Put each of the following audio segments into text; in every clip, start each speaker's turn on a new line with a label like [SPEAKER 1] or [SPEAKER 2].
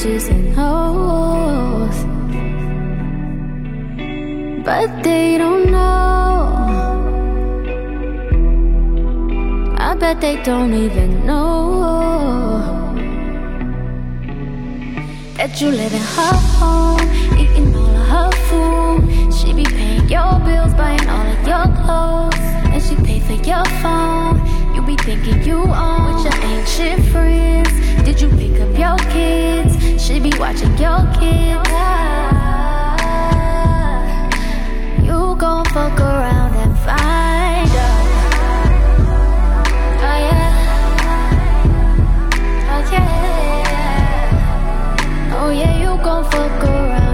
[SPEAKER 1] bitches and hoes. But they don't know. I bet they don't even know that you live in her home, eating all of her food. She be paying your bills, buying all of your clothes, and she pay for your phone. You be thinking you own with your ancient friends. Did you pick up your kids? She be watching your kids. You gon' fuck around and find out. Oh yeah. Oh yeah. Oh yeah, you gon' fuck around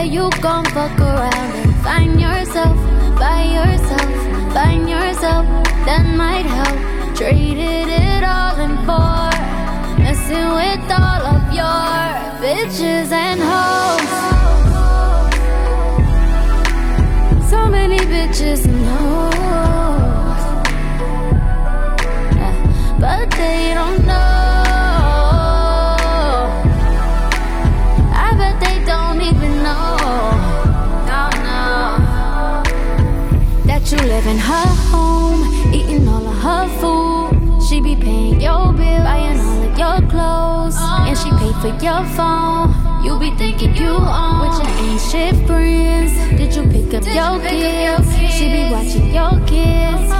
[SPEAKER 1] yeah, you gon' fuck around and find yourself by yourself, find yourself that might help. Traded it all in for messing with all of your bitches and hoes. So many bitches and hoes, That you live in her home, eating all of her food. She be paying your bill, buying all of your clothes, and she pay for your phone. You be thinking you own with your ancient friends. Did you pick up your kids? She be watching your kids.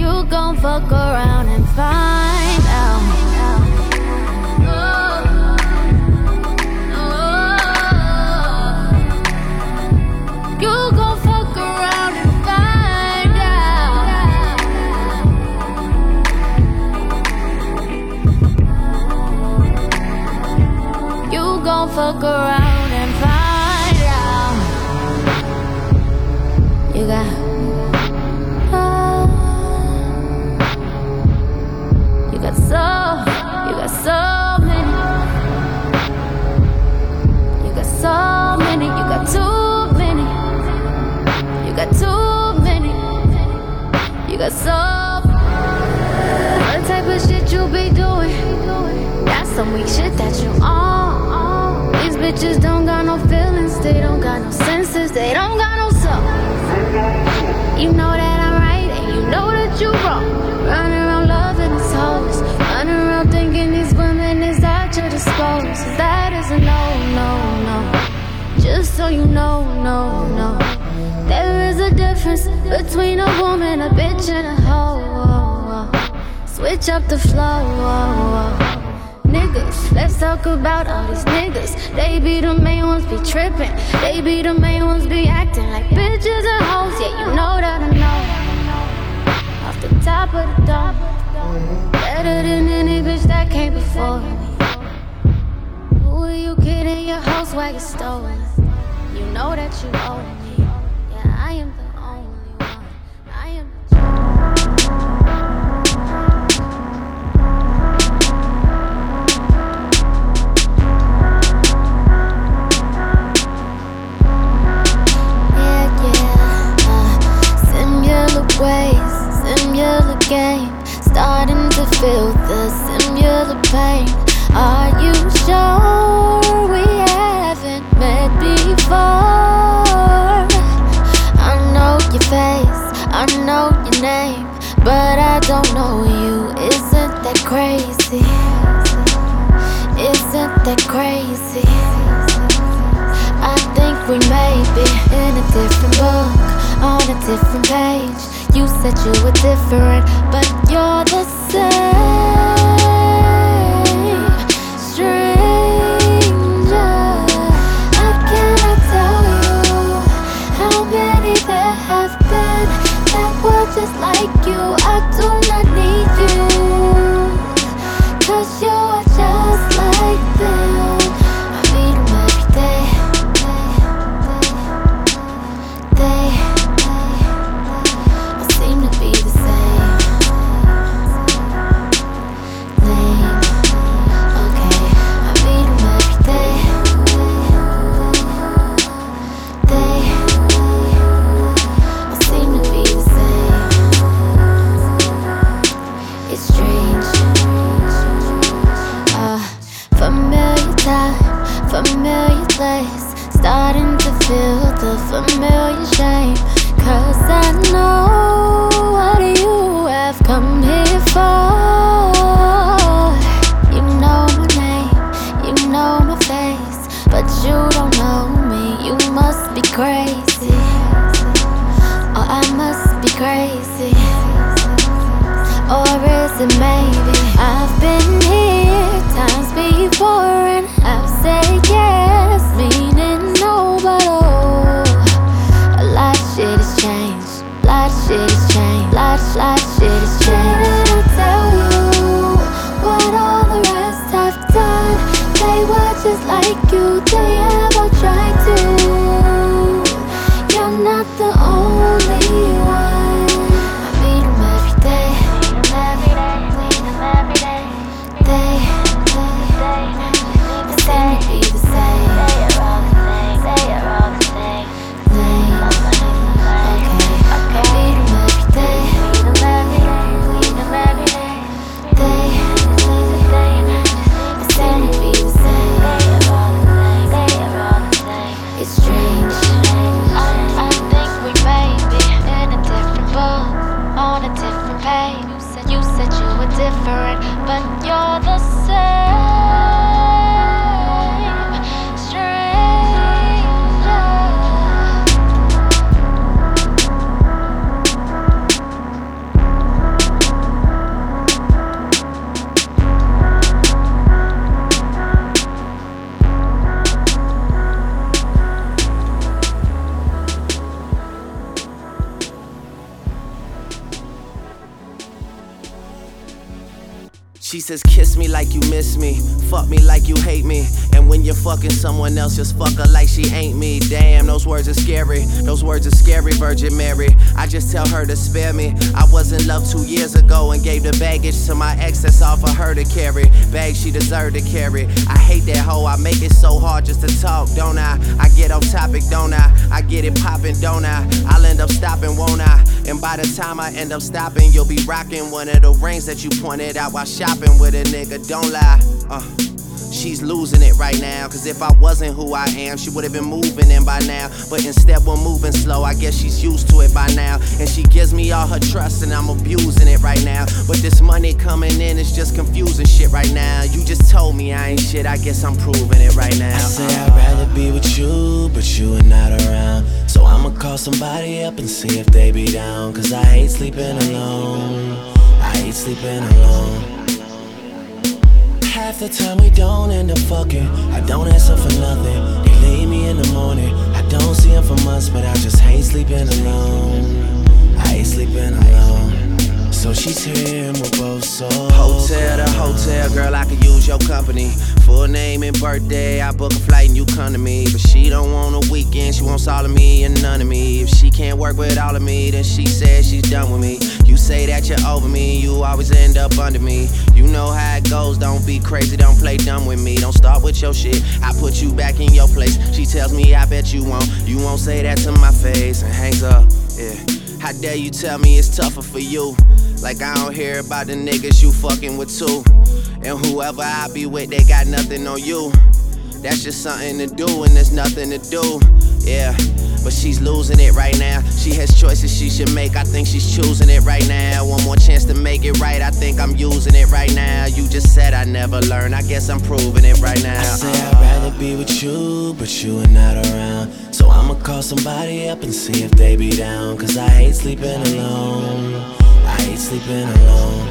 [SPEAKER 1] You gon' fuck around and find fuck around and find out. You got. Oh, you got so, you got so many. You got so many, you got too many. You got too many. You got so. What type of shit you be doing? That's some weak shit that you on. Bitches don't got no feelings, they don't got no senses, they don't got no soul. You know that I'm right and you know that you wrong. Running around loving these hoes, running around thinking these women is at your disposal. That is a no, no, no. Just so you know, no, no. There is a difference between a woman, a bitch, and a hoe. Switch up the flow. Niggas, let's talk about all these niggas. They be the main ones be tripping. They be the main ones be acting like bitches and hoes. Yeah, you know that I know. Off the top of the dome. Better than any bitch that came before me. Who are you kidding? Your house wagon stolen. You know that you owe. Different page. You said you were different, but you're the same. Just
[SPEAKER 2] fuck her like she ain't me. Damn, those words are scary. Those words are scary, Virgin Mary. I just tell her to spare me. I was in love two years ago and gave the baggage to my ex. That's all for her to carry. Bag she deserved to carry. I hate that hoe. I make it so hard just to talk, don't I? I get off topic, don't I? I get it poppin', don't I? I'll end up stopping, won't I? And by the time I end up stopping, you'll be rocking one of the rings that you pointed out while shopping with a nigga. Don't lie. She's losing it right now. Cause if I wasn't who I am, she would have been moving in by now. But instead, we're moving slow. I guess she's used to it by now. And she gives me all her trust, and I'm abusing it right now. But this money coming in is just confusing shit right now. You just told me I ain't shit. I guess I'm proving it right now.
[SPEAKER 3] I say I'd rather be with you, but you are not around. So I'ma call somebody up and see if they be down. Cause I hate sleeping alone. I hate sleeping alone. The time we don't end up fucking. I don't answer for nothing. They leave me in the morning. I don't see them for months, but I just hate sleeping alone. I hate sleeping alone. She's here and we're both so.
[SPEAKER 2] Hotel to hotel, girl, I could use your company. Full name and birthday, I book a flight and you come to me. But she don't want a weekend, she wants all of me and none of me. If she can't work with all of me, then she says she's done with me. You say that you're over me, you always end up under me. You know how it goes, don't be crazy, don't play dumb with me. Don't start with your shit, I put you back in your place. She tells me, I bet you won't. You won't say that to my face and hangs up, yeah. How dare you tell me it's tougher for you? Like I don't hear about the niggas you fucking with too. And whoever I be with, they got nothing on you. That's just something to do, and there's nothing to do. Yeah, but she's losing it right now. She has choices she should make. I think she's choosing it right now. One more chance to make it right. I think I'm using it right now. You just said I never learn. I guess I'm proving it right now.
[SPEAKER 3] I say I'd rather be with you, but you are not around. So I'ma call somebody up and see if they be down. Cause I hate sleeping alone. Hate sleeping alone.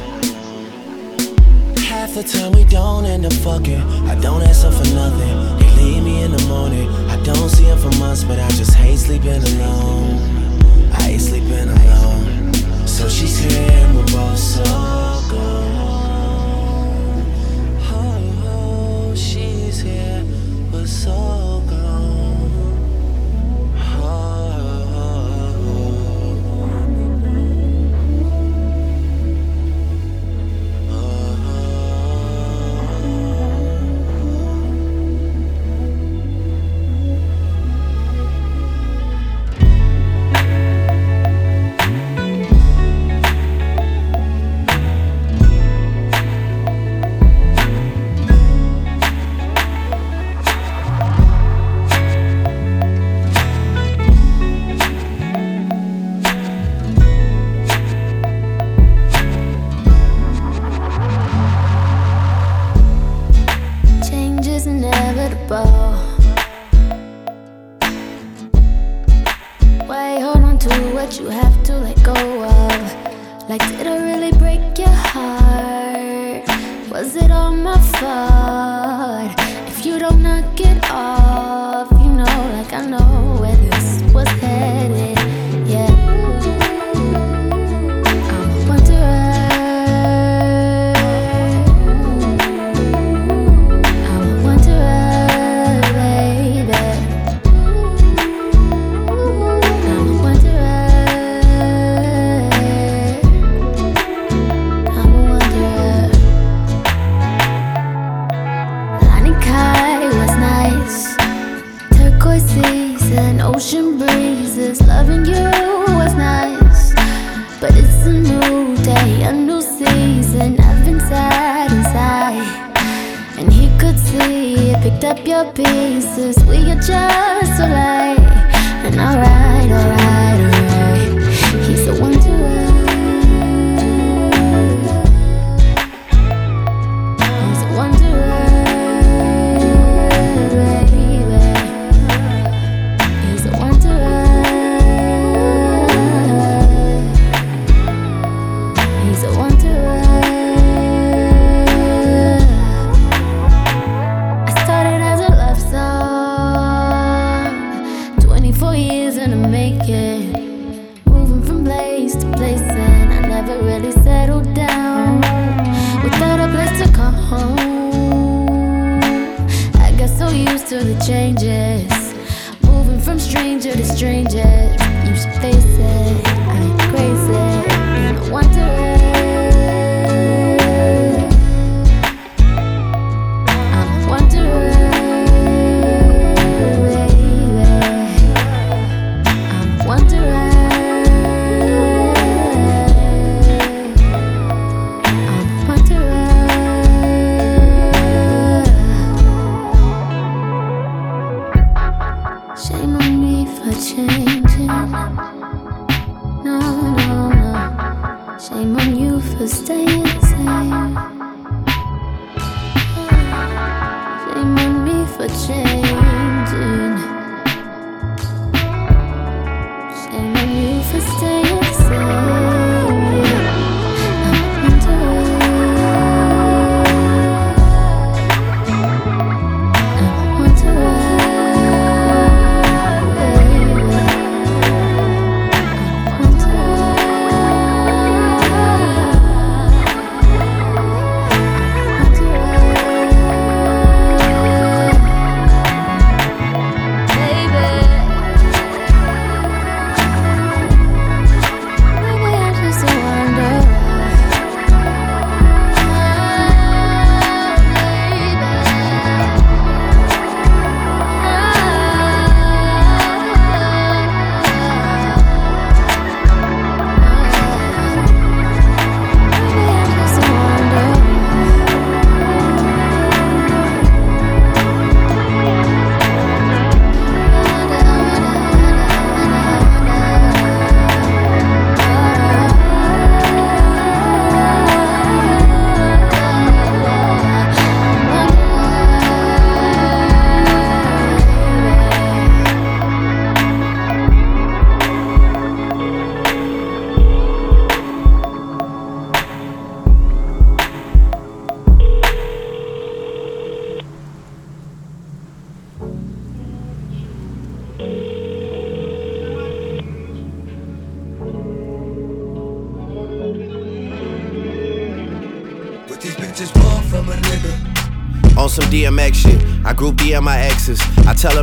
[SPEAKER 3] Half the time we don't end up fucking. I don't ask answer for nothing. They leave me in the morning. I don't see them for months, but I just hate sleeping alone. I hate sleeping alone. So she's here and we're both so gone. Oh, oh, she's here, but so
[SPEAKER 1] Was it all my fault? If you don't knock it off,
[SPEAKER 2] Tell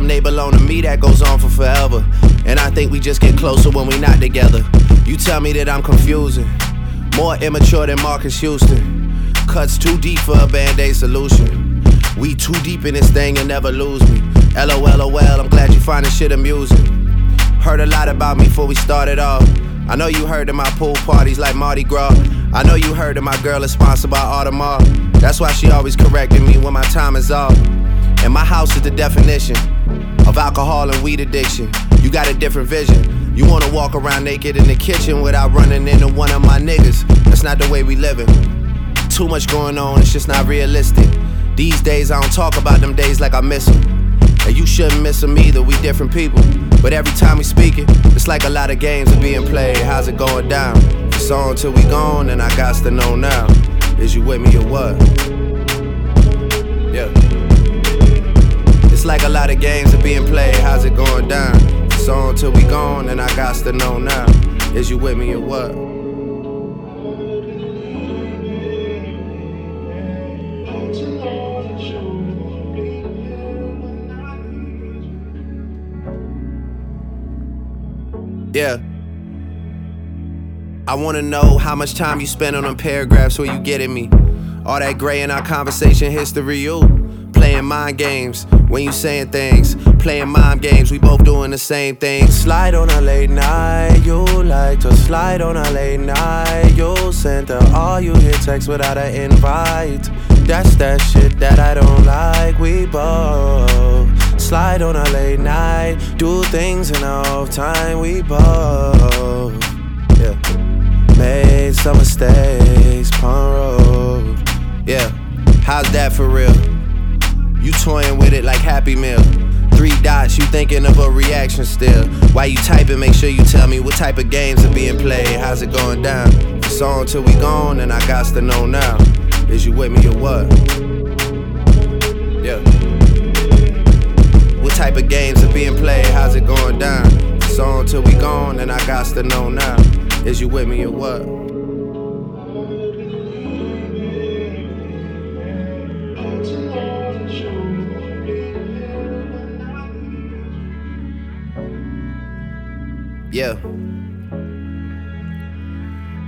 [SPEAKER 2] they belong to me, that goes on for forever. And I think we just get closer when we not together. You tell me that I'm confusing. More immature than Marques Houston. Cuts too deep for a band aid solution. We too deep in this thing and never lose me. LOL, I'm glad you find this shit amusing. Heard a lot about me before we started off. I know you heard of my pool parties like Mardi Gras. I know you heard of my girl is sponsored by Audemars. That's why she always correcting me when my time is off. And my house is the definition of alcohol and weed addiction. You got a different vision. You wanna walk around naked in the kitchen without running into one of my niggas. That's not the way we living. Too much going on, it's just not realistic. These days I don't talk about them days like I miss them. And you shouldn't miss them either, we different people. But every time we speak it, it's like a lot of games are being played. How's it going down? It's on till we gone, and I got to know now. Is you with me or what? Yeah. It's like a lot of games are being played. How's it going down? It's on till we gone, and I got to know now. Is you with me or what? Yeah. I wanna know how much time you spend on them paragraphs where you getting me. All that gray in our conversation history, you playing mind games when you saying things, playing mind games. We both doing the same thing. Slide on a late night, you like to slide on a late night. You send her all you hear text without an invite. That's that shit that I don't like. We both Slide on a late night, do things in off time. We both, yeah, made some mistakes, pun road, yeah. How's that for real? You toying with it like Happy Meal. Three dots, you thinking of a reaction still. Why you typing? Make sure you tell me what type of games are being played. How's it going down? It's on till we gone, and I got to know now. Is you with me or what? Yeah What type of games are being played? How's it going down? So until we gone, and I got to know now. Is you with me or what? Yeah.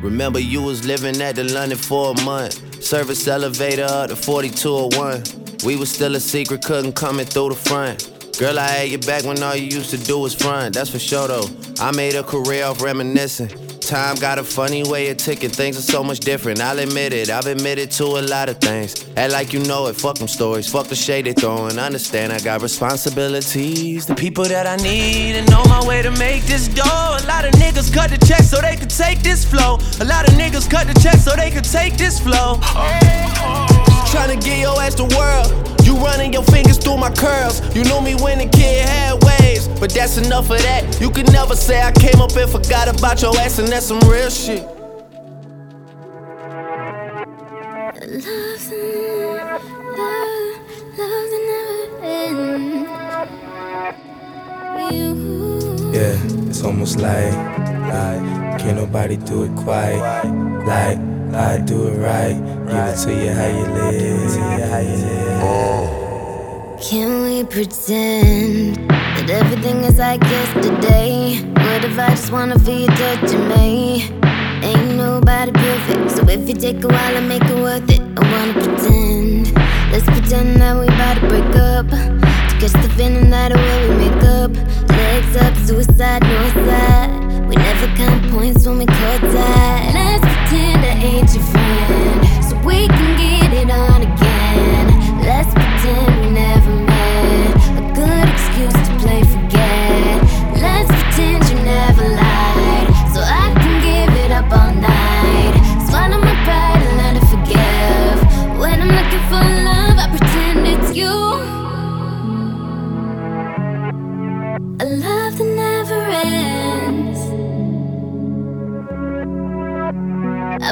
[SPEAKER 2] Remember you was living at the London for a month. Service elevator up to 4201. We was still a secret, couldn't come in through the front. Girl, I had your back when all you used to do was front. That's for sure though. I made a career off reminiscing. Time got a funny way of ticking. Things are so much different. I'll admit it. I've admitted to a lot of things. Act like you know it. Fuck them stories. Fuck the shade they throwing. Understand I got responsibilities. The people that I need and on my way to make this dough. A lot of niggas cut the check so they could take this flow. A lot of niggas cut the check so they could take this flow. Trying to get your ass the world. You running your fingers through my curls. You knew me when the kid had waves, but that's enough of that. You can never say I came up and forgot about your ass, and that's some real shit.
[SPEAKER 3] Yeah, it's almost like, like, can't nobody do it quite like I do it right. Give it to you how you live. How you live.
[SPEAKER 1] Can we pretend that everything is like yesterday? What if I just wanna feel you touching me? Ain't nobody perfect, so if you take a while and make it worth it, I wanna pretend. Let's pretend that we about to break up. To catch the feeling that way we make up. Legs up, suicide, no side. We never count points when we cut that. Let's pretend I ain't your friend, we can get it on again.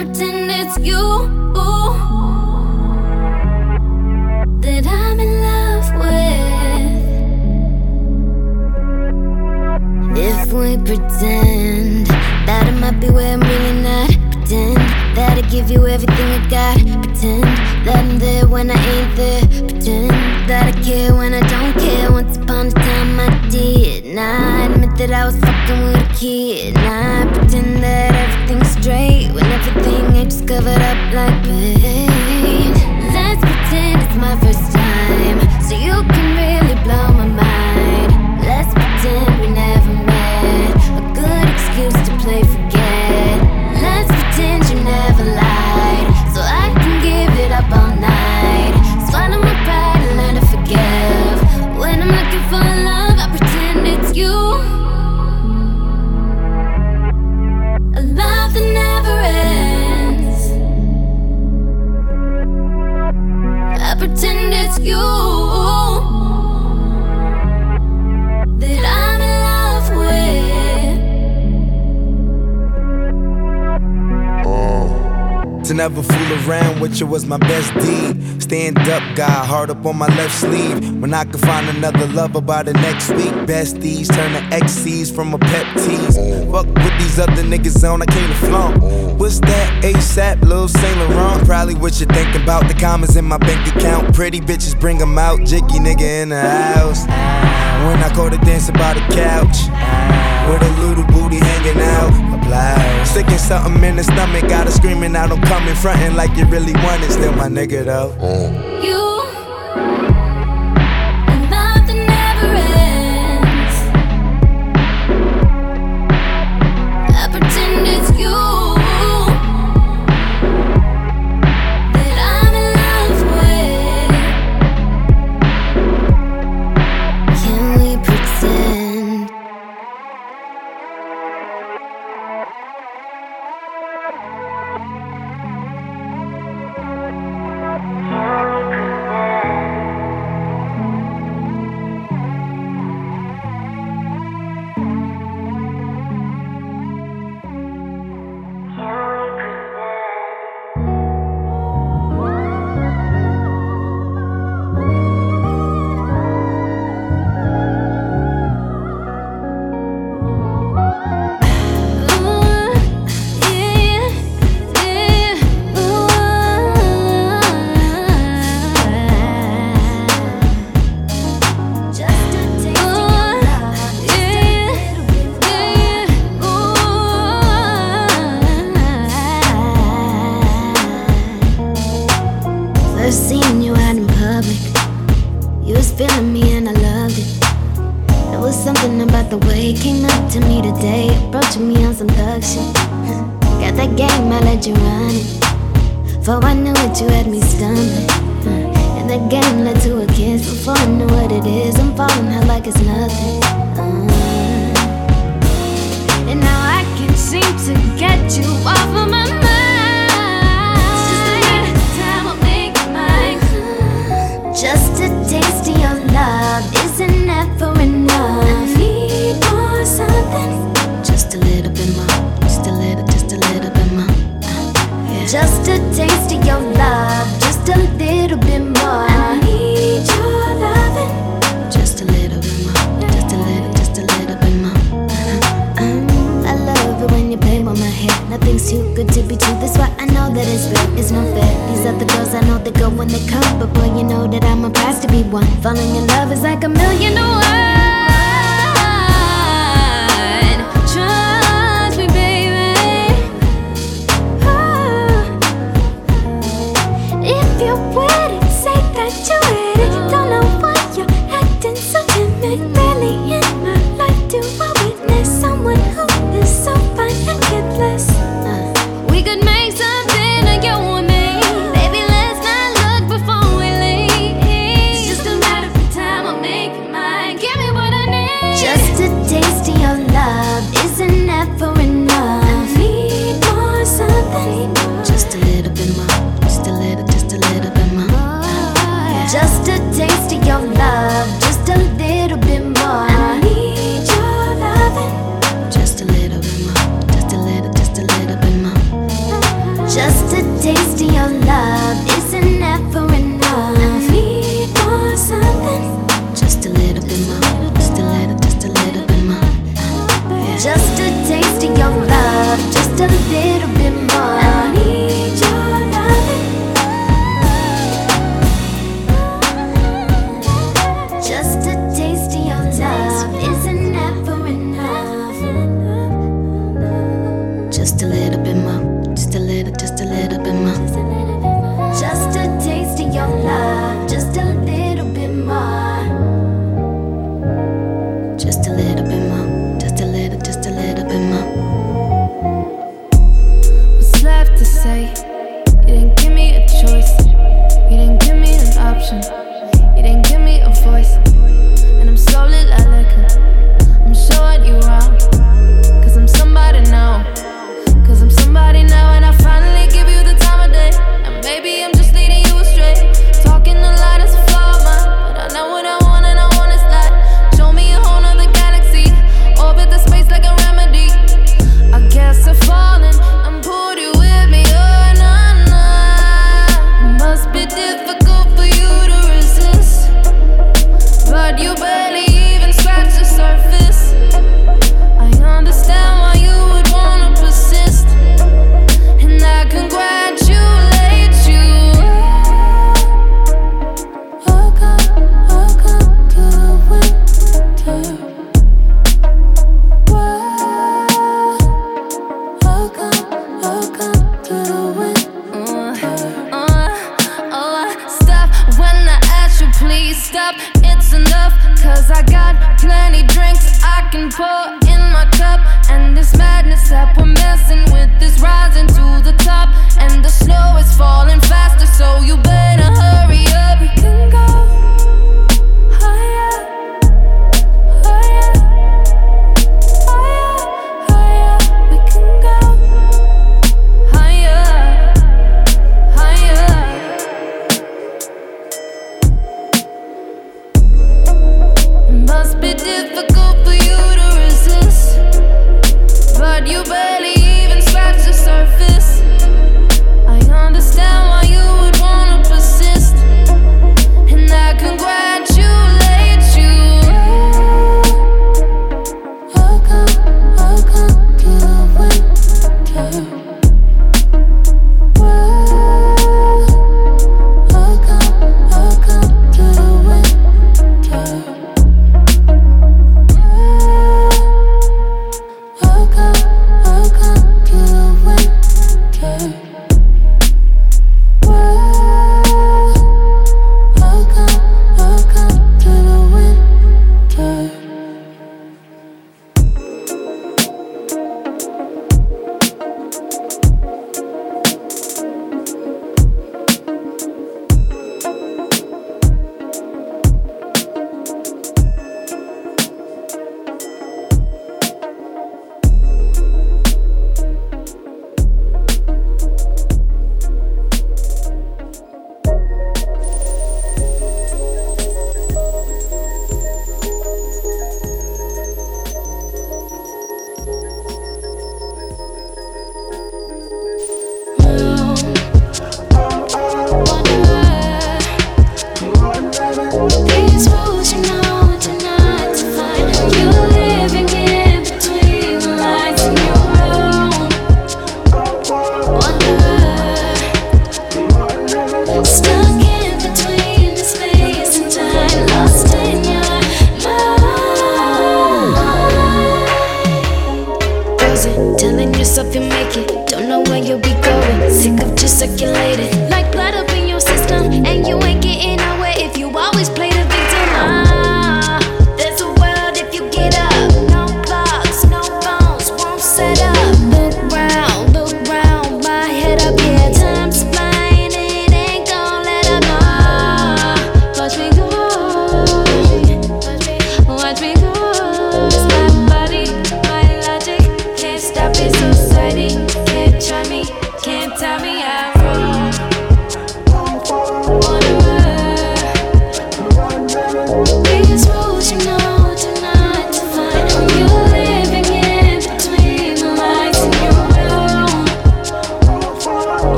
[SPEAKER 1] Pretend it's you that I'm in love with. If we pretend that I might be where I'm really not, pretend that I give you everything I got, pretend that I'm there when I ain't there, pretend that I care when I don't care. Once upon a time I did not that I was fucking with a kid. Now I pretend that everything's straight when everything ain't just covered up like pain. Let's pretend it's my first time, so you can really blow my mind. Never fool around with you was my best deed. Stand up guy, hard up on my left sleeve. When I could find another lover by the next week. Besties turn to XCs from a pep tease. Fuck with these other niggas on, I came to flaunt. What's that ASAP, Lil Saint Laurent? Probably what you think about the commas in my bank account. Pretty bitches bring them out, jiggy nigga in the house. When I call the dance by the couch. With a little booty hanging out, a blouse. Sticking something in the stomach, got her screaming out, I'm coming, frontin' like you really want it. Still my nigga though.
[SPEAKER 4] Mm. You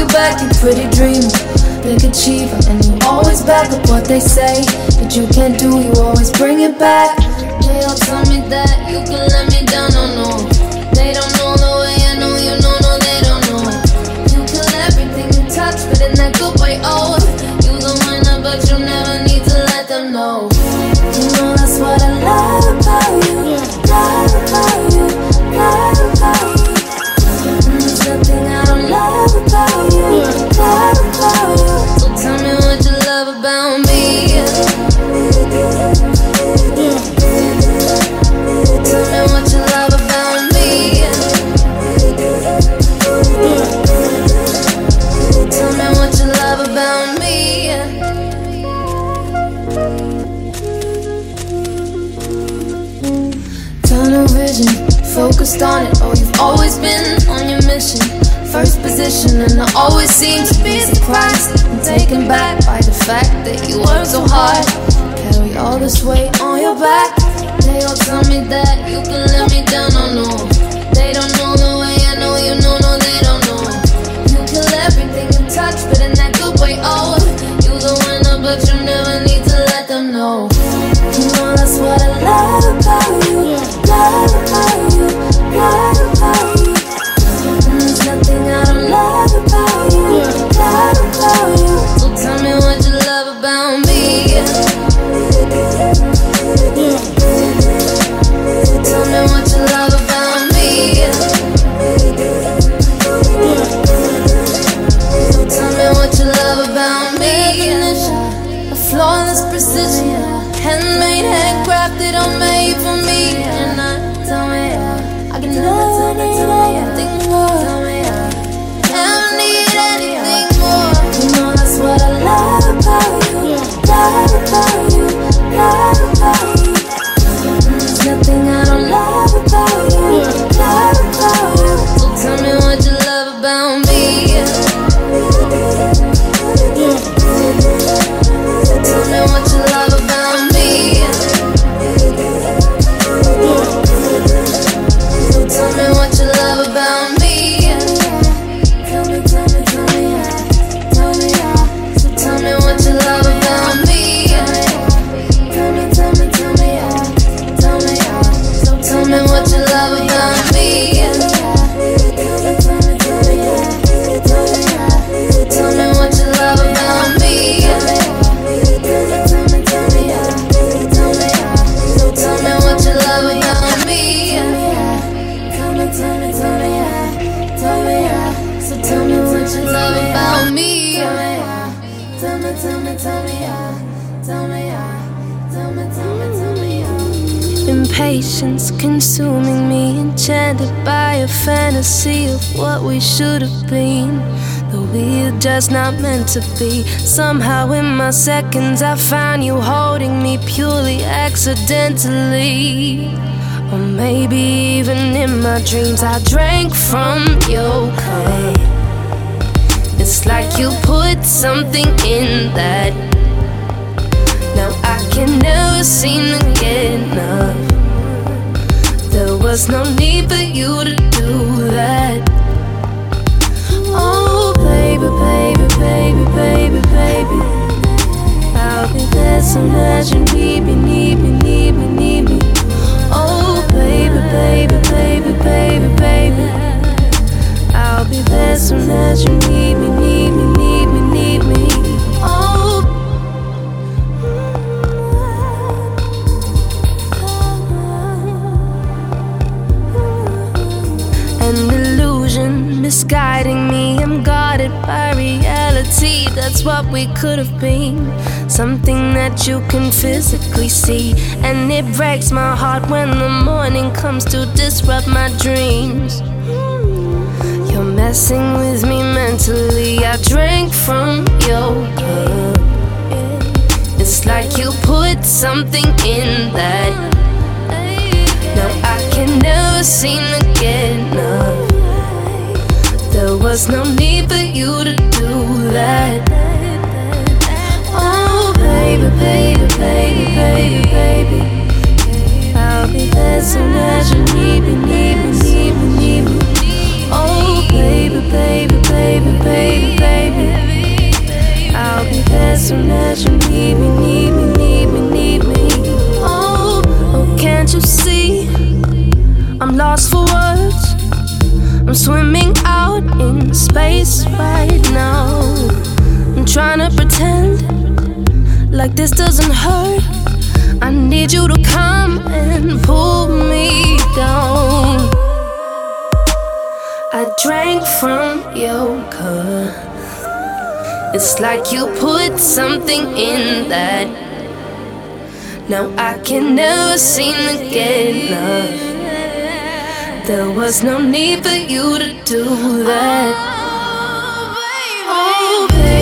[SPEAKER 4] you back, you pretty dreamer, big achiever, and you always back up what they say that you can't do. You always bring it back. They all tell me that you can let me down, oh no no. position, and I always seem to be surprised. I'm taken back by the fact that you work so hard. Carry all this weight on your back. They all tell me that you can let me down, I know.
[SPEAKER 5] dreams I drank from your cup. It's like you put something in that. Now I can never seem to get enough. There was no need for you to do that. Oh, baby, baby, baby, baby, baby. I'll be there soon as you need baby, baby. I'll be there soon as you need me, need me, need me, need me. Oh. An illusion misguiding me. I'm guarded by reality. That's what we could have been something that you can physically see. And it breaks my heart when the morning comes to disrupt my dreams. You're messing with me mentally. I drank from your cup. It's like you put something in that. Now I can never seem to get enough. There was no need for you to do that baby, baby, baby, baby, baby. I'll be there soon as you need me, need me, need me, need me. Oh, baby, baby, baby, baby, baby.
[SPEAKER 4] I'll be there you need me, need me, need me, need me. Oh, oh, can't you see? I'm lost for words. I'm
[SPEAKER 6] swimming out in space right now. I'm trying to pretend like this doesn't hurt. I need you to come and pull me down. I drank from your cup. It's like you put something in that. Now I can never seem to get enough. There was no need for you to do that.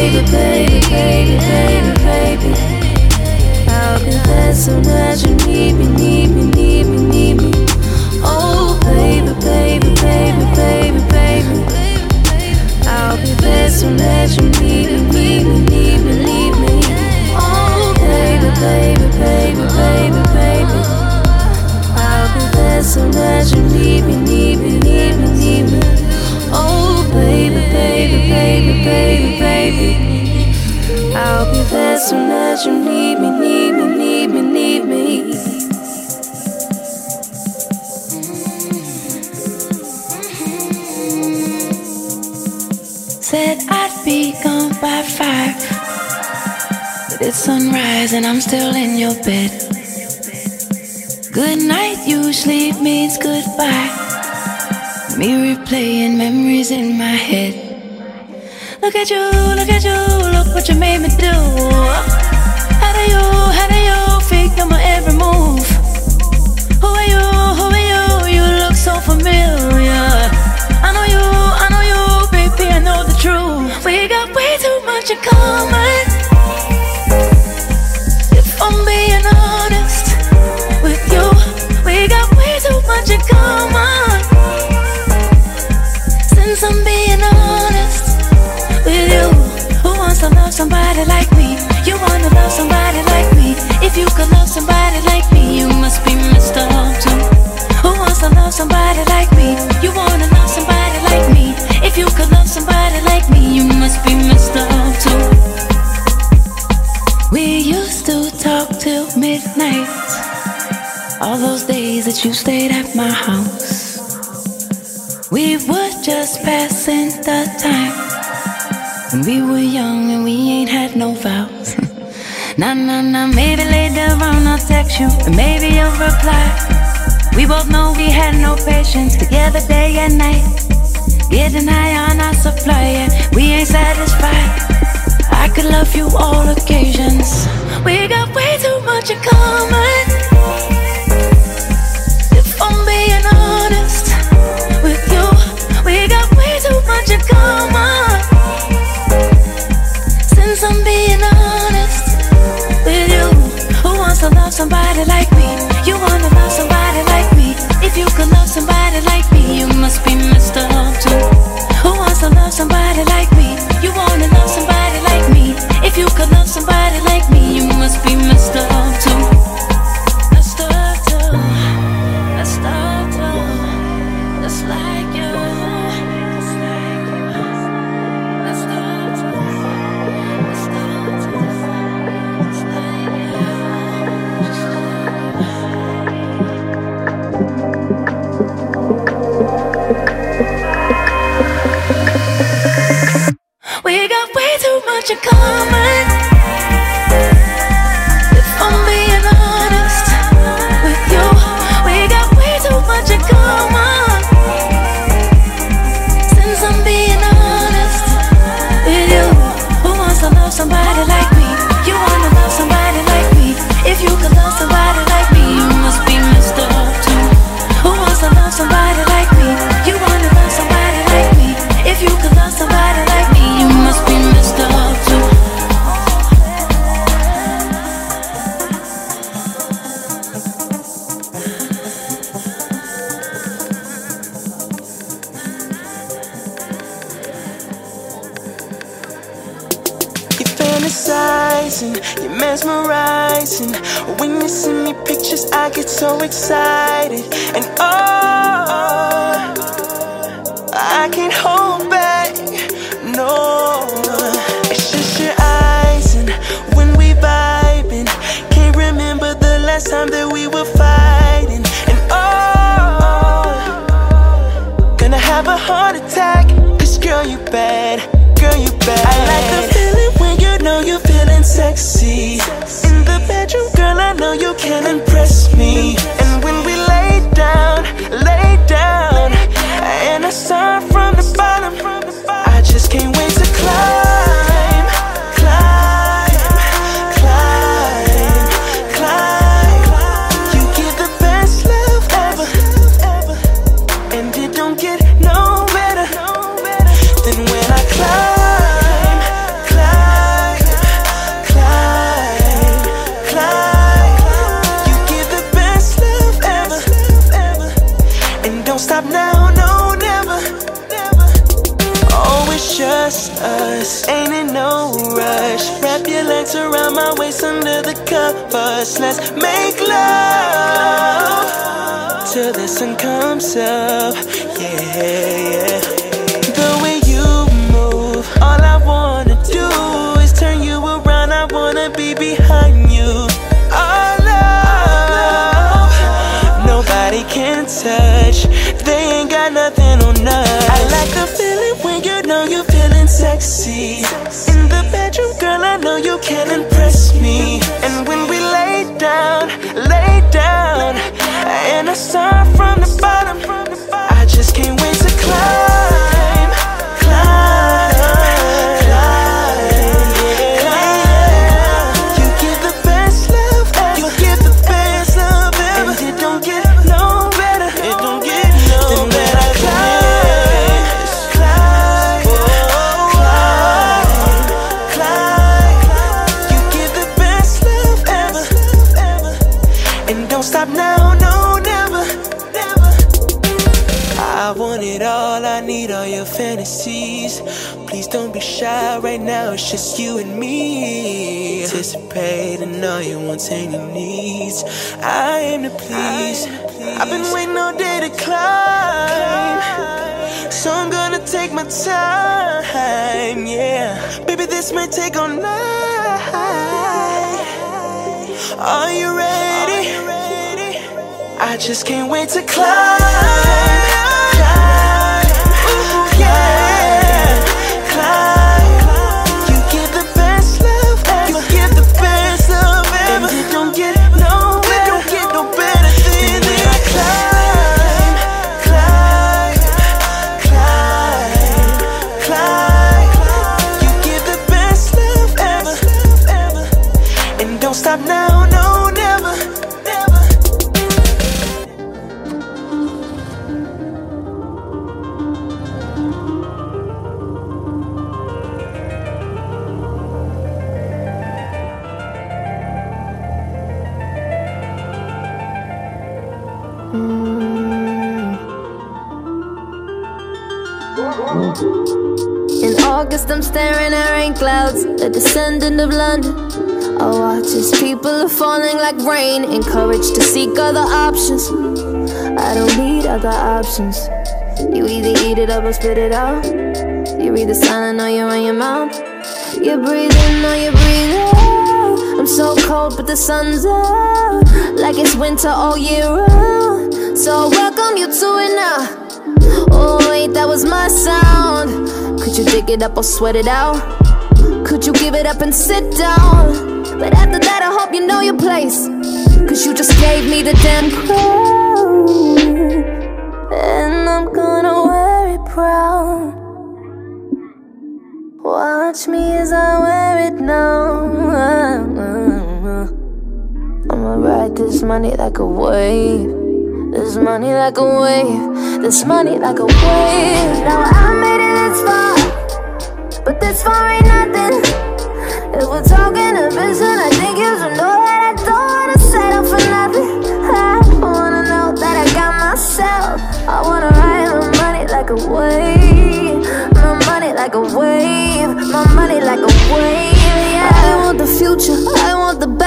[SPEAKER 6] Baby, baby, baby, baby, baby. As you need me, need me, need me, need me. Oh, baby, baby, baby, baby, baby. As you need me, need me, need me, need me. Oh, baby, baby, baby, baby, baby soon as you need me, need me, need me. Baby, baby, baby, baby, baby. I'll be there soon as you need me, need me, need me, need me. Said I'd be gone by five, but it's sunrise and I'm still in your bed. Good night usually means goodbye. Me replaying memories in my head. Look at you, look at you, look what you made me do. Together day and night. Getting high on our supply, and we ain't satisfied. I could love you all occasions. We got
[SPEAKER 7] touch. They ain't got nothing on us. I like the feeling when you know you're feeling sexy. In the bedroom, girl, I know you can impress me. And when we lay down, lay down, and I start from the bottom, I just you and me. Anticipating all your wants and your needs. I aim to please. I've been waiting all day to climb. So I'm gonna take my time, yeah. Baby, this may take all night. Are you ready? I just can't wait to climb,
[SPEAKER 4] August, I'm staring at rain clouds, a descendant of London. I watch as people are falling like rain, encouraged to seek other options. I don't need other options. You either eat it up or spit it out. You're either silent or you run your mouth. You breathe in or you breathe out. I'm so cold, but the sun's out. Like it's winter all year round. So welcome you to it now. Oh, wait, that was my sound. Could you dig it up or sweat it out? Could you give it up and sit down? But after that, I hope you know your place. Cause you just gave me the damn crown. And I'm gonna wear it proud. Watch me as I wear it now. I'ma ride this money like a wave. This money like a wave. This money like a wave. Now I made it this far, but this far ain't nothing. If we're talking ambition, I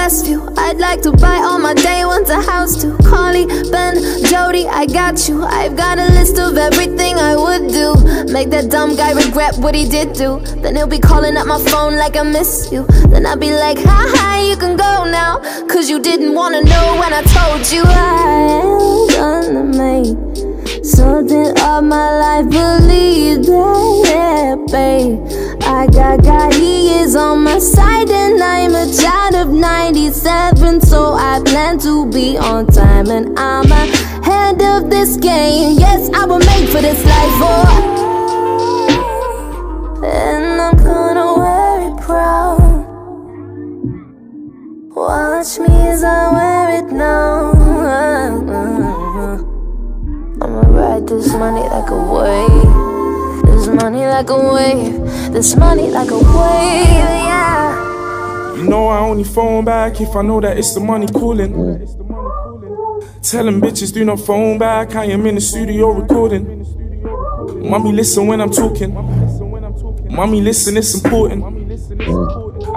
[SPEAKER 4] I'd like to buy all my day ones a house too. Carly, Ben, Jody, I got you. I've got a list of everything I would do. Make that dumb guy regret what he did do. Then he'll be calling up my phone like I miss you. Then I'll be like, hi, hi, you can go now. Cause you didn't wanna know when I told you I am gonna make something of my life. Believe that, yeah, babe. I got God, He is on my side, and I'm a child of 97. So I plan to be on time, and I'm ahead of this game. Yes, I will make for this life, oh. And I'm gonna wear it proud. Watch me as I wear it now. I'ma ride this money like a wave. Money like a wave. This money like a wave, yeah.
[SPEAKER 8] You know I only phone back if I know that it's the money calling. Tell them bitches do not phone back, I am in the studio recording. Mommy, listen when I'm talking. Mommy, listen, it's important.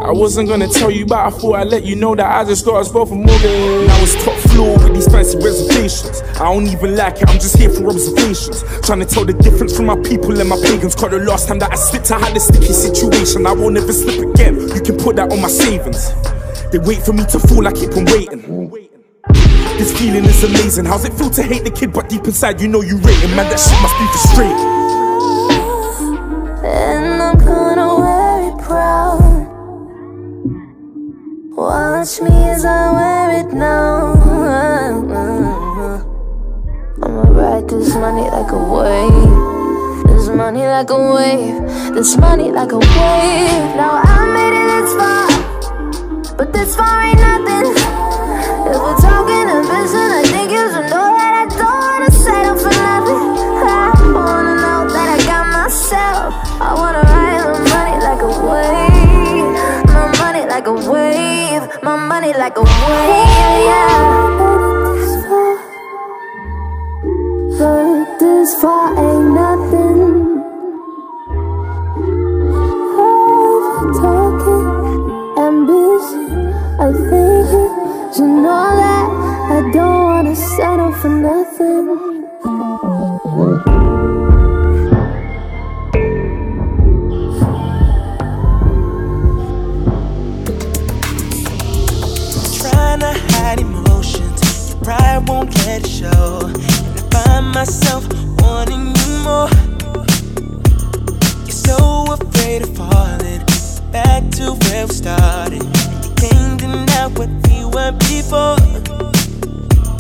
[SPEAKER 8] I wasn't gonna tell you, but I thought I'd let you know that I just got us both a mortgage. I was top floor with these fancy reservations. I don't even like it, I'm just here for observations. Trying to tell the difference from my people and my pagans. Cause the last time that I slipped, I had a sticky situation. I won't ever slip again. You can put that on my savings. They wait for me to fall, I keep on waiting. This feeling is amazing. How's it feel to hate the kid, but deep inside you know you rate him? Man, that shit must be frustrating.
[SPEAKER 4] Watch me as I wear it now. I'ma ride this money like a wave. This money like a wave. This money like a wave. Now I made it this far, but this far ain't nothing. I don't wanna settle for nothing.
[SPEAKER 7] Won't let it show. And I find myself wanting you more. You're so afraid of falling back to where we started. You can't deny what we were before.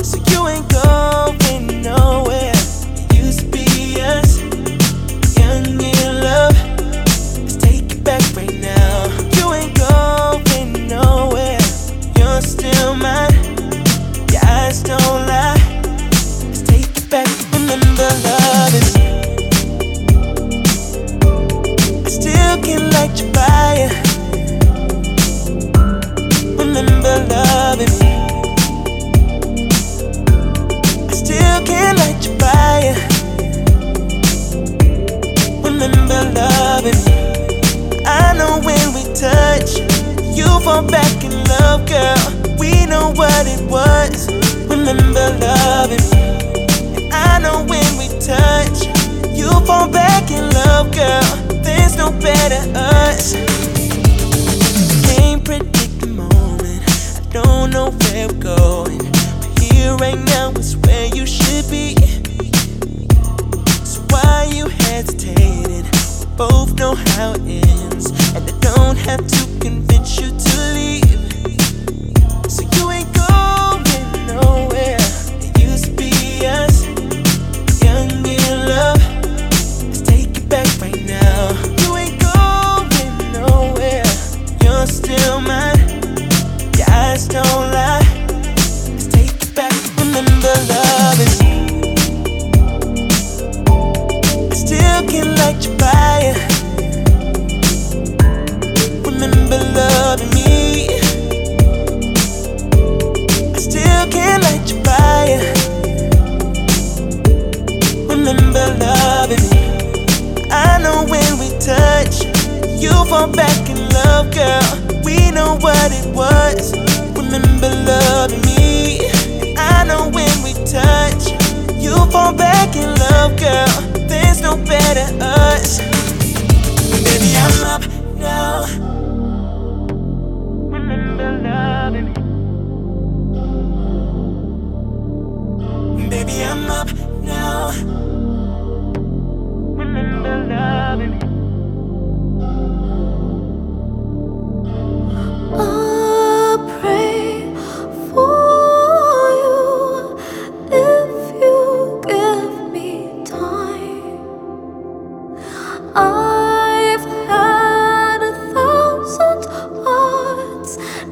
[SPEAKER 7] So you ain't going nowhere. Fall back in love, girl. We know what it was. Remember loving. And I know when we touch, you fall back in love, girl. There's no better us. Can't predict the moment. I don't know where we're going. But here right now is where you should be. So why you hesitating? We both know how it ends, and I don't have to convince you to leave. Fall back in love, girl. There's no better
[SPEAKER 4] hearts.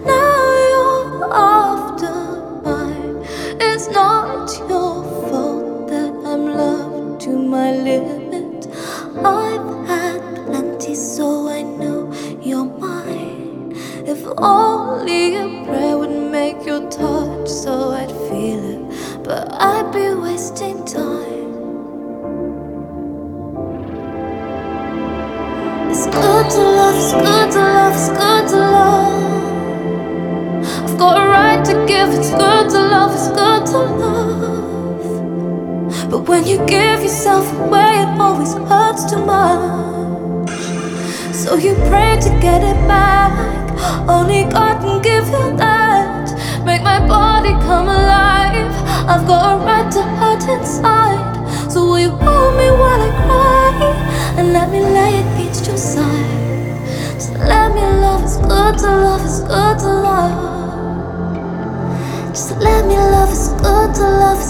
[SPEAKER 4] Yourself away, it always hurts too much. So you pray to get it back. Only God can give you that. Make my body come alive. I've got a right to hurt inside. So will you hold me while I cry? And let me lay it against your side. Just let me love, it's good to love, it's good to love. Just let me love, it's good to love,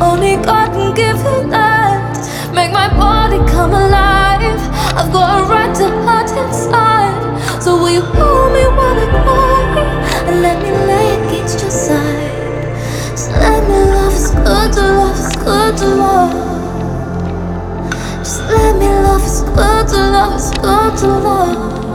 [SPEAKER 4] Only God can give you that. Make my body come alive. I've got a right to hurt inside. So will you hold me while I cry? And let me lay against your side. Just let me love, it's good to love, it's good to love. Just let me love, it's good to love, it's good to love.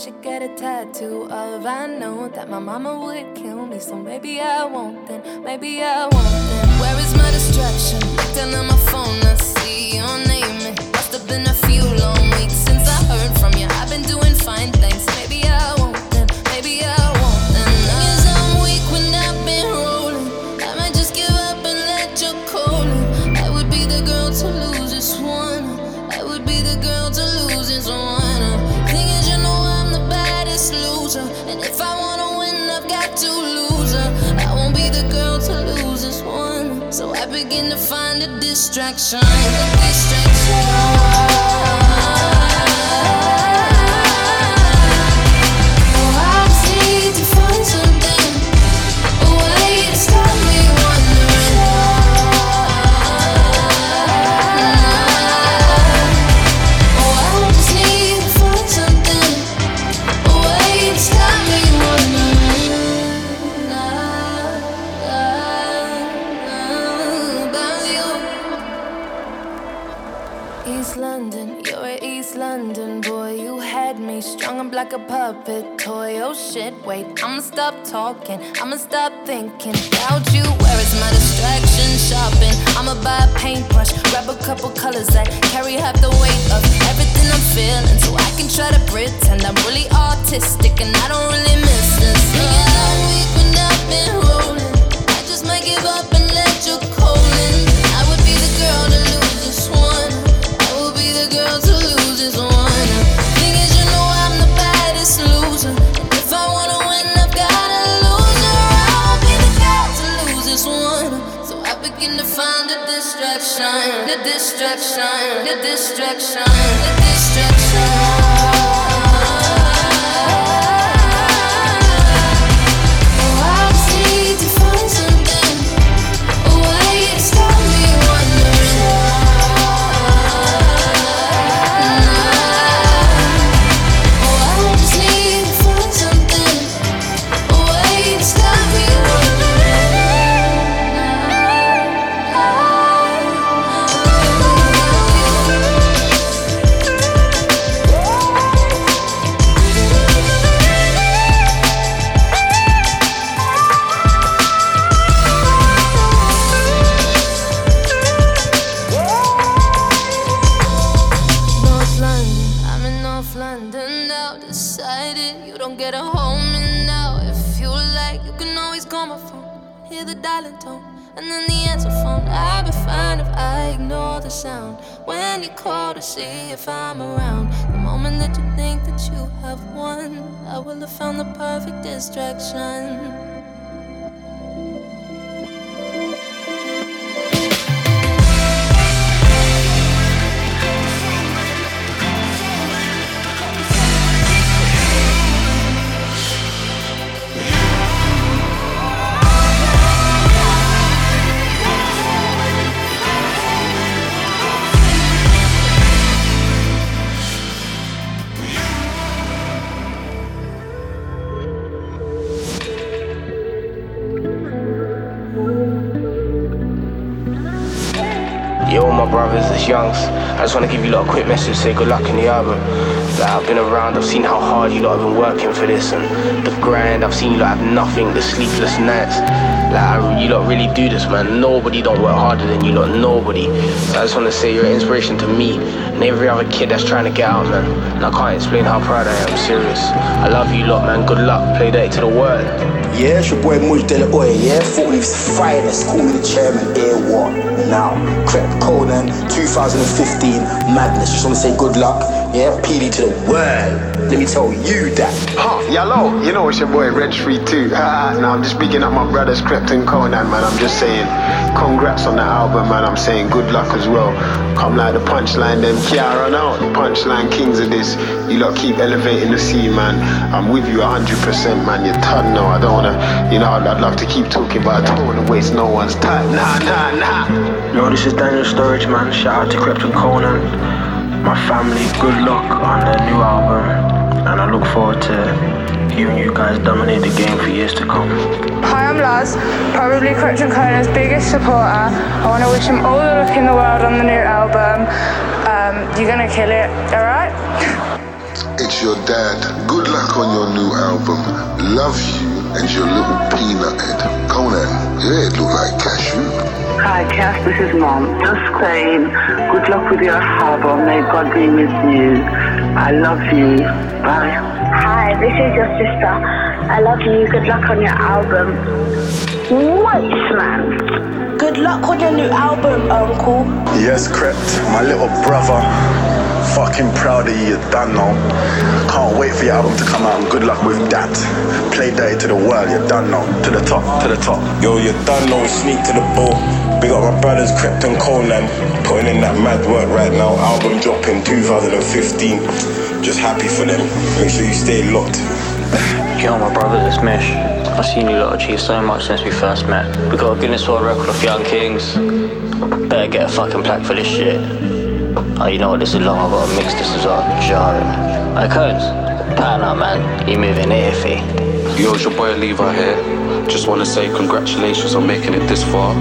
[SPEAKER 4] Should get a tattoo of. I know that my mama would kill me, so maybe I won't then. Maybe I won't then. Where is my distraction? Look down on my phone, I see your name. It must have been a few long Begin to find a distraction. A distraction. Stop talking. I'ma stop thinking about you. Where is my distraction? Shopping. I'ma buy a paintbrush, grab a couple colors that carry half the weight of everything I'm feeling. So I can try to pretend I'm really artistic and I don't really miss this. Thinking I'm weak when I've been rolling. I just might give up and let you cold the distraction.
[SPEAKER 9] Message, say good luck in the album. Like, I've been around, I've seen how hard you lot have been working for this and the grind. I've seen you lot have nothing, the sleepless nights. Like, I, you lot really do this, man. Nobody don't work harder than you lot, nobody. So I just want to say you're an inspiration to me and every other kid that's trying to get out, man. And I can't explain how proud I am, serious. I love you lot, man. Good luck. Play that to the world.
[SPEAKER 10] Yeah, it's your boy Muj De La Oye, yeah? Thought Leaf's finest, call me the chairman, air what? Now, Crep Konan, 2015, madness. Just wanna say good luck, yeah? PD to the world. Let me tell you that.
[SPEAKER 11] Huh, yellow. You know it's your boy Red Street too. now I'm just speaking up my brothers Krept and Konan, man. I'm just saying, congrats on the album, man. I'm saying good luck as well. Come like the punchline, them can't run out. The punchline kings of this. You lot keep elevating the scene, man. I'm with you 100%, man. You're ton now. I don't wanna, you know, I'd, I'd love to keep talking, but I don't wanna waste no one's time. Nah, nah, nah.
[SPEAKER 9] Yo, this is Daniel Sturridge, man. Shout out to Krept and Konan. My family, good luck on the new album. And I look forward to hearing you guys dominate the game for years to come.
[SPEAKER 12] Hi, I'm Laz, probably Krept and Konan's biggest supporter. I want to wish him all the luck in the world on the new album. Um,
[SPEAKER 13] Um, you're gonna kill it, alright?
[SPEAKER 14] It's your dad. Good luck on your new album. Love you and your little peanut head. Konan, your head look like cashew.
[SPEAKER 15] Hi, Cass, this is Mom. Just saying, good luck with your album. May God be with you. I love you. Bye.
[SPEAKER 16] Hi, this is your sister. I love you. Good luck on your album. Wait, man.
[SPEAKER 6] Good luck on your new album, Uncle.
[SPEAKER 17] Yes, Krept, my little brother. Fucking proud of you, you done now. Can't wait for your album to come out and good luck with that. Play dirty to the world, you're done now. To the top, to the top.
[SPEAKER 18] Yo, you're done now, sneak to the ball. Big up my brothers, Krept and Konan. Putting in that mad work right now. Album dropping 2015. Just happy for them. Make sure you stay locked.
[SPEAKER 19] Yo, my brothers, it's Mish. I've seen you lot achieve so much since we first met. We got a Guinness World Record of Young Kings. Better get a fucking plaque for this shit. Oh, you know what? This is long. To mix this is well. Jarring. Hey, Cones. Pattern up, man. You moving iffy.
[SPEAKER 20] Yo, it's your boy Levi here. Just want to say congratulations on making it this far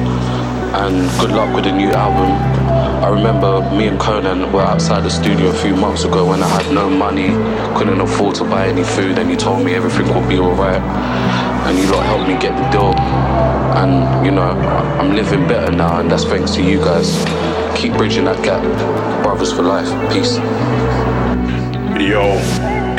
[SPEAKER 20] and good luck with the new album. I remember me and Konan were outside the studio a few months ago when I had no money, couldn't afford to buy any food, and you told me everything would be alright. And you lot helped me get the deal. And you know, I'm living better now, and that's thanks to you guys. Keep bridging that gap. Brothers for life. Peace.
[SPEAKER 21] Yo,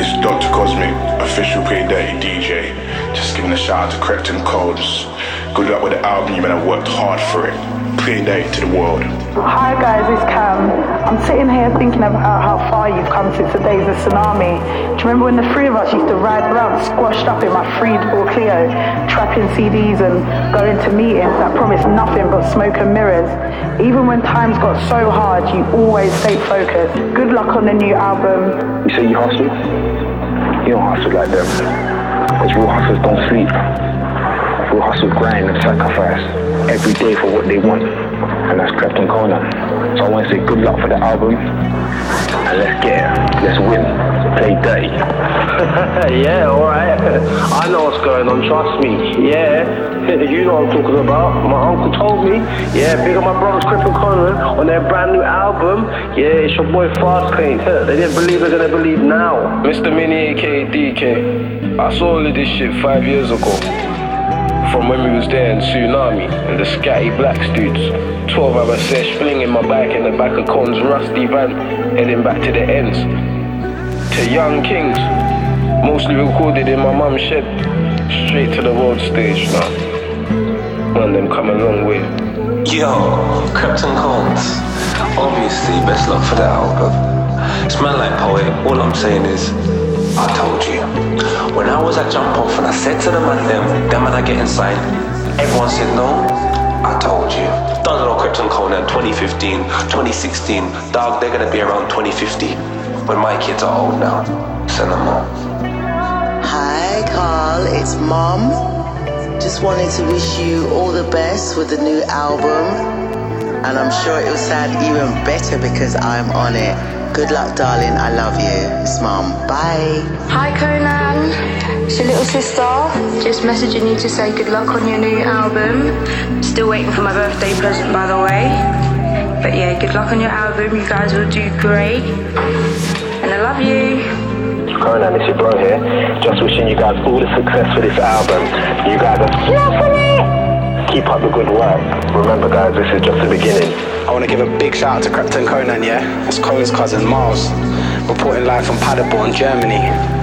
[SPEAKER 21] it's Dr. Cosmic, official Play Dirty DJ. Just giving a shout out to Crept Codes. Good luck with the album, you man have worked hard for it. Play Dirty to the world.
[SPEAKER 13] Hi guys, it's Cam. I'm sitting here thinking about how far you've come since the days of Tsunami. Do you remember when the three of us used to ride around squashed up in my Freedball Clio, trapping CDs and going to meetings that promised nothing but smoke and mirrors? Even when times got so hard, you always stayed focused. Good luck on the new album.
[SPEAKER 22] You say you hustle? You don't hustle like them. Because real hustlers don't sleep. Real hustle grind and sacrifice every day for what they want. And that's and Konan. So I want to say good luck for the album. And let's get it. Let's win. Play dirty.
[SPEAKER 23] yeah, alright. I know what's going on, trust me. Yeah. You know what I'm talking about. My uncle told me. Yeah, big up my brothers and Konan on their brand new album. Yeah, it's your boy Fast Clean. They didn't believe they're gonna believe now.
[SPEAKER 24] Mr. Mini aka DK. I saw all of this shit five years ago. From when we was there in Tsunami and the scatty blacks dudes. 12 hour sesh flinging my bike in the back of Con's rusty van, heading back to the ends. To Young Kings, mostly recorded in my mum's shed. Straight to the world stage now. Man, them come a long way.
[SPEAKER 25] Yo, Captain Cones. Obviously, best luck for the album. Man like poet. All I'm saying is. When I was at jump off and I said to the man them, them man I get inside, everyone said no. I told you. Done it on Krept and Konan 2015, 2016. Dog, they're gonna be around 2050 when my kids are old now. Send them on.
[SPEAKER 26] Hi, Carl. It's Mom. Just wanted to wish you all the best with the new album. And I'm sure it will sound even better because I'm on it. Good luck, darling. I love you. It's Mom. Bye.
[SPEAKER 13] Hi Konan, it's your little sister. Just messaging you to say good luck on your new album. Still waiting for my birthday present, by the way. But yeah, good luck on your album. You guys will do great. And I love you.
[SPEAKER 22] Konan, it's your bro here. Just wishing you guys all the success for this album. You guys are snuffing it! Keep up the good work. Remember, guys, this is just the beginning.
[SPEAKER 27] I want to give a big shout out to Krept and Konan, yeah? It's Cohen's cousin Miles, reporting live from Paderborn, Germany.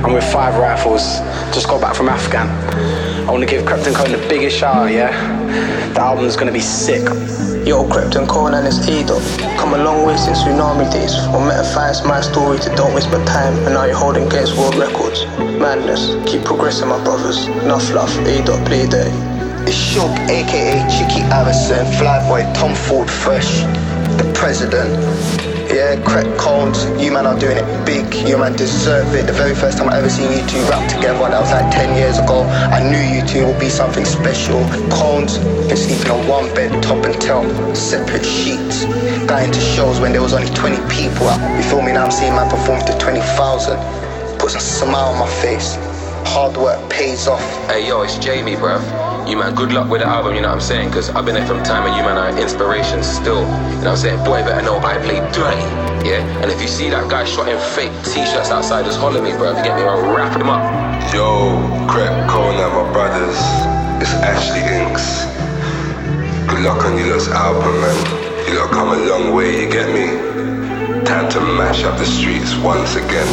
[SPEAKER 27] I'm with five rifles, just got back from Afghan. I want to give Krept and Konan the biggest shout out, yeah? The album's gonna be sick.
[SPEAKER 7] Yo, Krept and Konan is Edo. Come a long way since tsunami days. From Metaphiles, my story to Don't Waste My Time, and now you're holding Guinness World Records. Madness, keep progressing, my brothers. Enough love, Edo, play day.
[SPEAKER 28] It's Shook, aka Chicky Harrison, Flyboy, Tom Ford Fresh, the president. Yeah, Crack Cones, you man are doing it big, you man deserve it. The very first time I ever seen you two rap together, that was like 10 years ago. I knew you two would be something special. Cones, been sleeping on one bed, top and tail, separate sheets. Going to shows when there was only 20 people out. You feel me now? I'm seeing man perform to 20,000. Puts a smile on my face. Hard work pays off.
[SPEAKER 25] Hey yo, it's Jamie, bruv. You man, good luck with the album, you know what I'm saying? Because I've been there from time and you man are inspiration still. You know what I'm saying? Boy, better know I play dirty. Yeah? And if you see that guy shotting fake t-shirts outside, just holler me, bro. If you get me, I'll wrap him up.
[SPEAKER 14] Yo, Crep, Konan, my brothers. It's Ashley Inks. Good luck on your lot's album, man. You lot come a long way, you get me? Time to mash up the streets once again.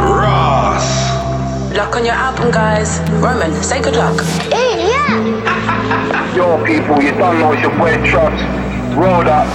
[SPEAKER 14] Ross!
[SPEAKER 6] Luck on your album, guys. Roman, say good luck.
[SPEAKER 29] Yo, people, you don't know it's your boy Trust. Rolled up.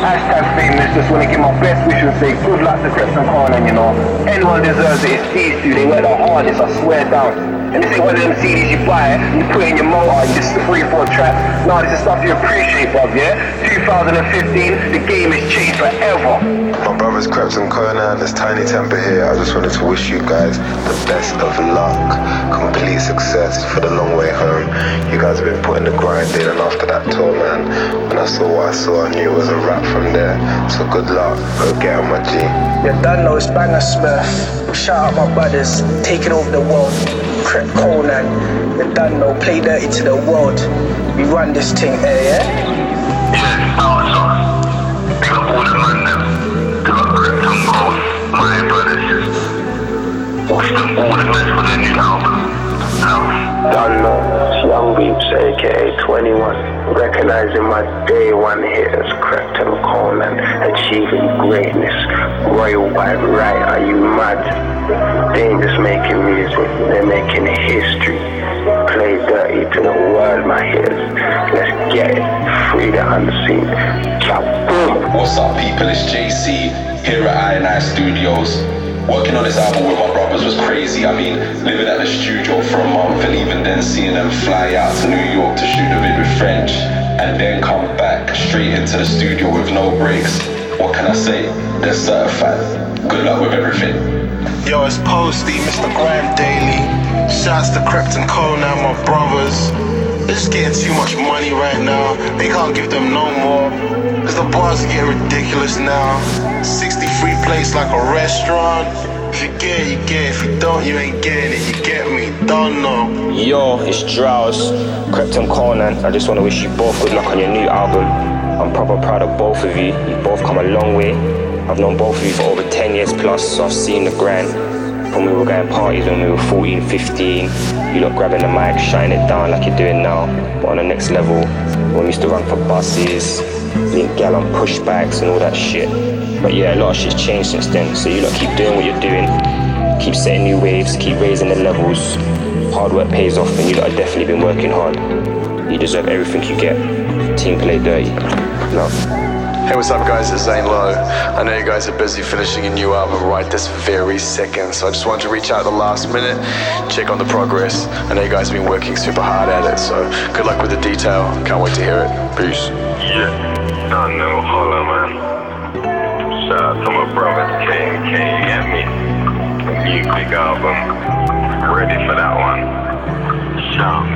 [SPEAKER 29] Hashtag famous. Just want to give my best wishes and say good luck to and Konan, you know. Anyone deserves it. It's these two. They work the hardest, I swear down. And this ain't one of them CDs you buy and you put it in your motor and just three, four tracks. No, this is stuff you appreciate, bruv, yeah? 2015, the game has changed forever.
[SPEAKER 28] My brothers Krept and Konan, it's Tiny Temper here. I just wanted to wish you guys the best of luck, complete success for the long way home. You guys have been putting the grind in, and after that tour, man, when I saw what I saw, I knew it was a wrap from there. So good luck, go get on my G.
[SPEAKER 27] You done know it's Banger Smurf. Shout out my brothers, taking over the world. Crep Konan, you done know, play dirty to the world. We run this thing here, yeah?
[SPEAKER 22] Done know, Young Beeps, aka 21, recognizing my day one hitters, Krept and Konan, achieving greatness. Royal vibe, right? Are you mad? They just making music, they're making history. Play dirty to the world, my hitters. Let's get it. Free the unseen.
[SPEAKER 30] What's up, people? It's JC here at I Studios. Working on this album with my brothers was crazy. I mean, living at the studio for a month and even then seeing them fly out to New York to shoot a vid with French and then come back straight into the studio with no breaks. What can I say? They're certified. Good luck with everything.
[SPEAKER 18] Yo, it's Posty, Mr. Grime Daily. Shouts to Krept and Konan, my brothers. They're just getting too much money right now. They can't give them no more. Cause the bars are getting ridiculous now. 63 place like a restaurant. If you get it, you get it. If you don't, you ain't getting it. You get me? Don't know.
[SPEAKER 31] Yo, it's Drowse, Krept and Konan. I just want to wish you both good luck on your new album. I'm proper proud of both of you. You both come a long way. I've known both of you for over 10 years plus, I've seen the grind. When we were going parties when we were 14, 15, you lot grabbing the mic, shining it down like you're doing now. But on the next level, when we used to run for buses, being gal on pushbacks and all that shit. But yeah, a lot of shit's changed since then. So you lot keep doing what you're doing. Keep setting new waves, keep raising the levels. Hard work pays off, and you lot have definitely been working hard. You deserve everything you get. Team play dirty. Love.
[SPEAKER 32] Hey, what's up, guys? It's Zane Lowe. I know you guys are busy finishing a new album right this very second, so I just wanted to reach out the last minute, check on the progress. I know you guys have been working super hard at it, so good luck with the detail. Can't wait to hear it. Peace.
[SPEAKER 22] Yeah, I know, holla, man. Shout out to my brother King, King, you get me? New big album. Ready for that one. Shout.